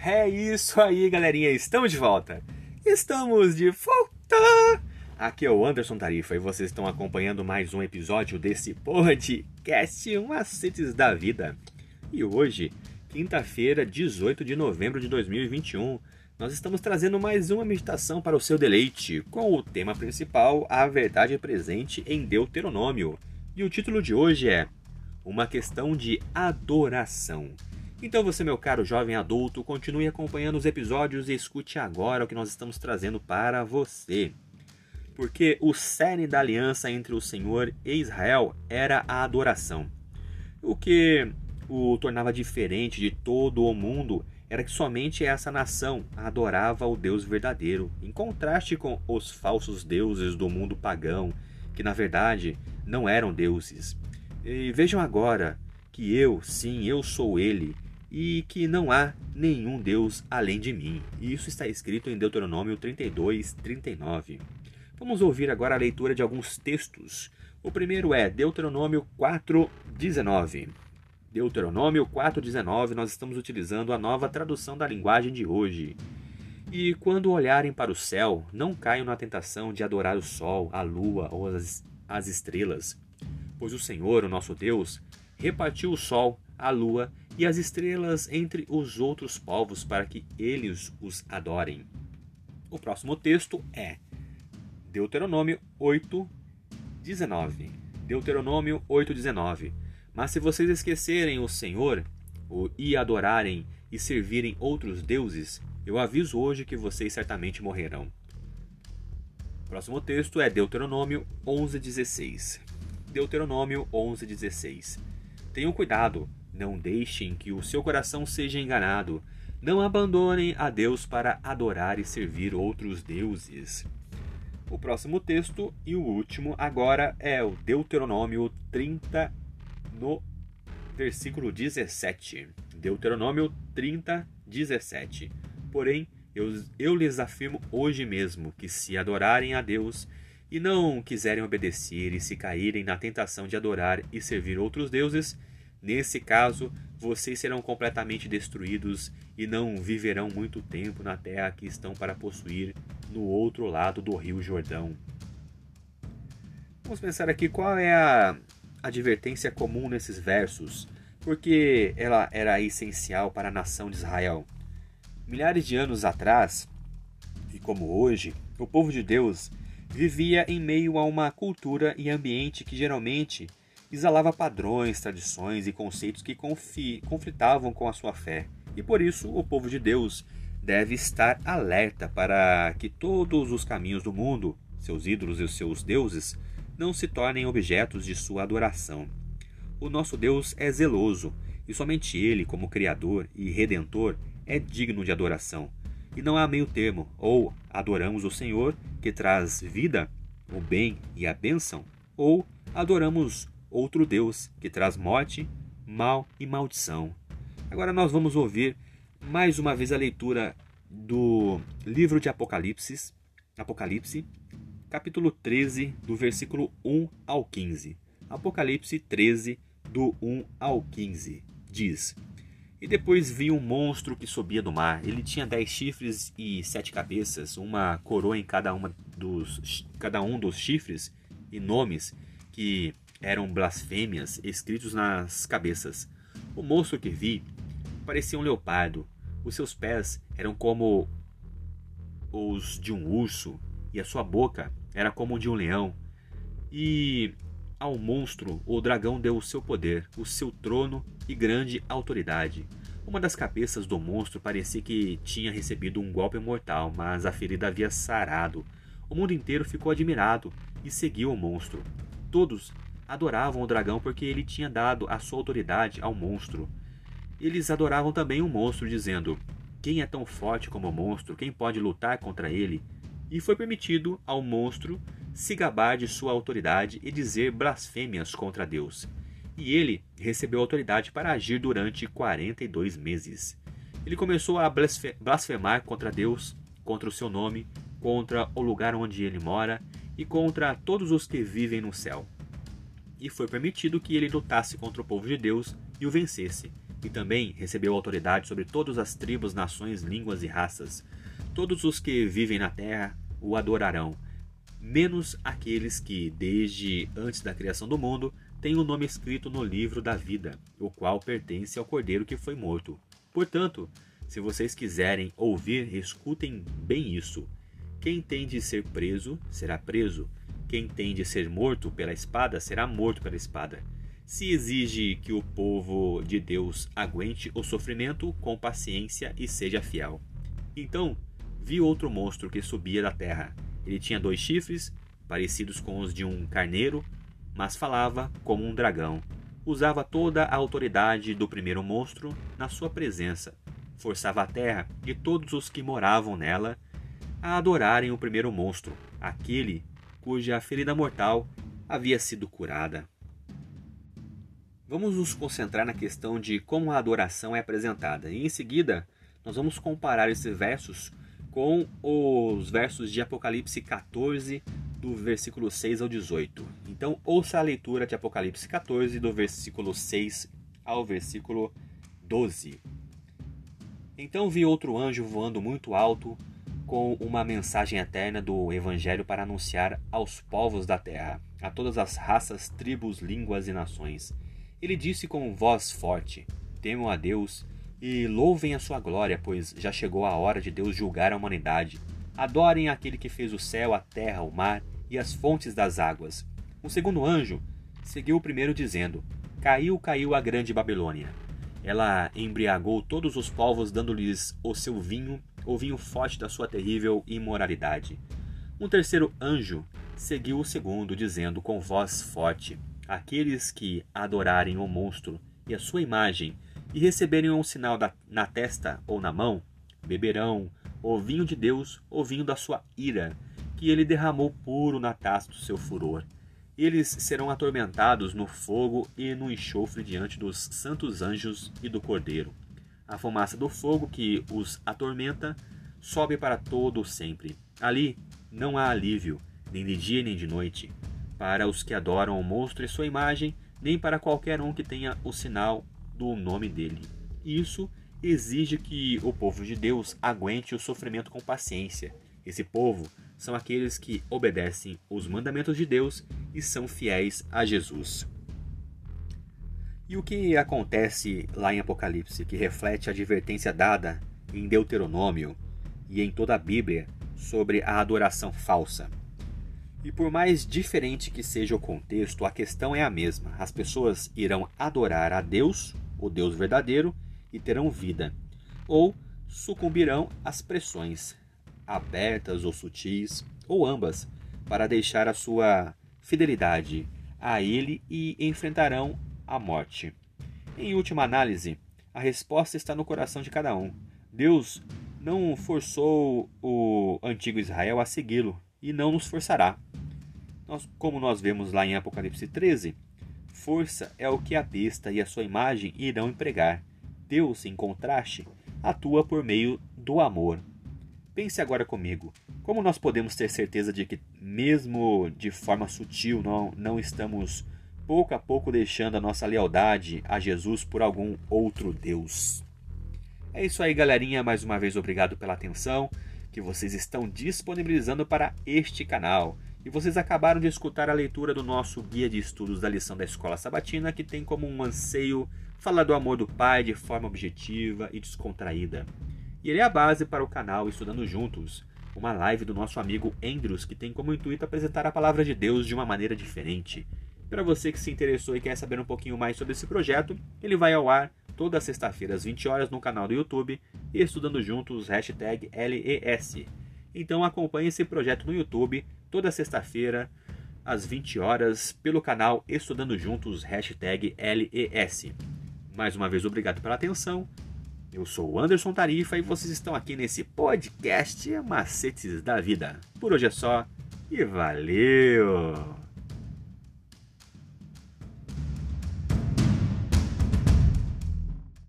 É isso aí, galerinha, estamos de volta. Estamos de volta. Aqui é o Anderson Tarifa e vocês estão acompanhando mais um episódio desse podcast Macetes da Vida. E hoje, quinta-feira, 18 de novembro de 2021, nós estamos trazendo mais uma meditação para o seu deleite, com o tema principal, a verdade presente em Deuteronômio. E o título de hoje é Uma questão de adoração. Então você, meu caro jovem adulto, continue acompanhando os episódios e escute agora o que nós estamos trazendo para você. Porque o cerne da aliança entre o Senhor e Israel era a adoração. O que o tornava diferente de todo o mundo era que somente essa nação adorava o Deus verdadeiro, em contraste com os falsos deuses do mundo pagão, que na verdade não eram deuses. E vejam agora que eu, sim, eu sou ele, e que não há nenhum Deus além de mim. Isso está escrito em Deuteronômio 32, 39. Vamos ouvir agora a leitura de alguns textos. O primeiro é Deuteronômio 4, 19. Deuteronômio 4,19, nós estamos utilizando a nova tradução da linguagem de hoje. E quando olharem para o céu, não caiam na tentação de adorar o sol, a lua ou as, as estrelas, pois o Senhor, o nosso Deus, repartiu o sol, a lua e as estrelas entre os outros povos para que eles os adorem. O próximo texto é Deuteronômio 8, 19. Deuteronômio 8, 19. Mas se vocês esquecerem o Senhor, o e adorarem e servirem outros deuses, eu aviso hoje que vocês certamente morrerão. O próximo texto é Deuteronômio 11:16. Deuteronômio 11:16. Tenham cuidado, não deixem que o seu coração seja enganado. Não abandonem a Deus para adorar e servir outros deuses. O próximo texto e o último agora é o Deuteronômio 30 no versículo 17. Deuteronômio 30, 17. Porém, eu, eu lhes afirmo hoje mesmo que se adorarem a Deus e não quiserem obedecer e se caírem na tentação de adorar e servir outros deuses, nesse caso vocês serão completamente destruídos e não viverão muito tempo na terra que estão para possuir no outro lado do rio Jordão. Vamos pensar aqui qual é a advertência comum nesses versos, porque ela era essencial para a nação de Israel. Milhares de anos atrás, e como hoje, o povo de Deus vivia em meio a uma cultura e ambiente que geralmente exalava padrões, tradições e conceitos que conflitavam com a sua fé. E por isso o povo de Deus deve estar alerta para que todos os caminhos do mundo, seus ídolos e os seus deuses, não se tornem objetos de sua adoração. O nosso Deus é zeloso, e somente Ele, como Criador e Redentor, é digno de adoração. E não há meio termo, ou adoramos o Senhor, que traz vida, o bem e a bênção, ou adoramos outro Deus, que traz morte, mal e maldição. Agora nós vamos ouvir mais uma vez a leitura do livro de Apocalipse, Apocalipse, capítulo 13, do versículo 1 ao 15. Apocalipse 13, do 1 ao 15, diz: E depois vi um monstro que subia do mar. Ele tinha dez chifres e sete cabeças, uma coroa em cada, uma dos, cada um dos chifres, e nomes que eram blasfêmias escritos nas cabeças. O monstro que vi parecia um leopardo. Os seus pés eram como os de um urso, e a sua boca era como de um leão. E ao monstro o dragão deu o seu poder, o seu trono e grande autoridade. Uma das cabeças do monstro parecia que tinha recebido um golpe mortal, mas a ferida havia sarado. O mundo inteiro ficou admirado e seguiu o monstro. Todos adoravam o dragão porque ele tinha dado a sua autoridade ao monstro. Eles adoravam também o monstro, dizendo: Quem é tão forte como o monstro? Quem pode lutar contra ele? e foi permitido ao monstro se gabar de sua autoridade e dizer blasfêmias contra Deus. E ele recebeu autoridade para agir durante 42 meses. Ele começou a blasfemar contra Deus, contra o seu nome, contra o lugar onde ele mora e contra todos os que vivem no céu. E foi permitido que ele lutasse contra o povo de Deus e o vencesse. E também recebeu autoridade sobre todas as tribos, nações, línguas e raças. Todos os que vivem na terra o adorarão, menos aqueles que, desde antes da criação do mundo, têm o um nome escrito no livro da vida, o qual pertence ao cordeiro que foi morto. Portanto, se vocês quiserem ouvir, escutem bem isso. Quem tem de ser preso, será preso. Quem tem de ser morto pela espada, será morto pela espada. Se exige que o povo de Deus aguente o sofrimento com paciência e seja fiel. Então, vi outro monstro que subia da terra. Ele tinha dois chifres, parecidos com os de um carneiro, mas falava como um dragão. Usava toda a autoridade do primeiro monstro na sua presença forçava a terra e todos os que moravam nela a adorarem o primeiro monstro, aquele cuja ferida mortal havia sido curada. Vamos nos concentrar na questão de como a adoração é apresentada, e em seguida nós vamos comparar esses versos com os versos de Apocalipse 14, do versículo 6 ao 18. Então, ouça a leitura de Apocalipse 14, do versículo 6 ao versículo 12. Então vi outro anjo voando muito alto, com uma mensagem eterna do Evangelho para anunciar aos povos da terra, a todas as raças, tribos, línguas e nações. Ele disse com voz forte: Temam a Deus e louvem a sua glória, pois já chegou a hora de Deus julgar a humanidade. Adorem aquele que fez o céu, a terra, o mar e as fontes das águas. Um segundo anjo seguiu o primeiro, dizendo: Caiu, caiu a grande Babilônia ela embriagou todos os povos, dando-lhes o seu vinho, o vinho forte da sua terrível imoralidade. Um terceiro anjo seguiu o segundo, dizendo com voz forte: Aqueles que adorarem o monstro e a sua imagem, e receberem um sinal da, na testa ou na mão, beberão o vinho de Deus, o vinho da sua ira, que ele derramou puro na taça do seu furor eles serão atormentados no fogo e no enxofre diante dos santos anjos e do Cordeiro. A fumaça do fogo que os atormenta sobe para todo sempre. Ali não há alívio, nem de dia nem de noite, para os que adoram o monstro e sua imagem, nem para qualquer um que tenha o sinal do nome dele. Isso exige que o povo de Deus aguente o sofrimento com paciência. Esse povo são aqueles que obedecem os mandamentos de Deus e são fiéis a Jesus. E o que acontece lá em Apocalipse, que reflete a advertência dada em Deuteronômio e em toda a Bíblia sobre a adoração falsa? E por mais diferente que seja o contexto, a questão é a mesma. As pessoas irão adorar a Deus, o Deus verdadeiro, e terão vida, ou sucumbirão às pressões abertas ou sutis, ou ambas, para deixar a sua fidelidade a ele e enfrentarão a morte. Em última análise, a resposta está no coração de cada um. Deus não forçou o antigo Israel a segui-lo e não nos forçará. Nós, como nós vemos lá em Apocalipse 13, força é o que a besta e a sua imagem irão empregar. Deus, em contraste, atua por meio do amor. Pense agora comigo: como nós podemos ter certeza de que, mesmo de forma sutil, não, não estamos pouco a pouco deixando a nossa lealdade a Jesus por algum outro Deus? É isso aí, galerinha. Mais uma vez, obrigado pela atenção que vocês estão disponibilizando para este canal. E vocês acabaram de escutar a leitura do nosso guia de estudos da lição da Escola Sabatina, que tem como um anseio falar do amor do Pai de forma objetiva e descontraída. E ele é a base para o canal Estudando Juntos, uma live do nosso amigo Andrews que tem como intuito apresentar a palavra de Deus de uma maneira diferente. Para você que se interessou e quer saber um pouquinho mais sobre esse projeto, ele vai ao ar toda sexta-feira às 20 horas no canal do YouTube Estudando Juntos hashtag LES. Então acompanhe esse projeto no YouTube toda sexta-feira às 20 horas pelo canal Estudando Juntos hashtag LES. Mais uma vez, obrigado pela atenção eu sou o Anderson Tarifa e vocês estão aqui nesse podcast Macetes da Vida. Por hoje é só e valeu!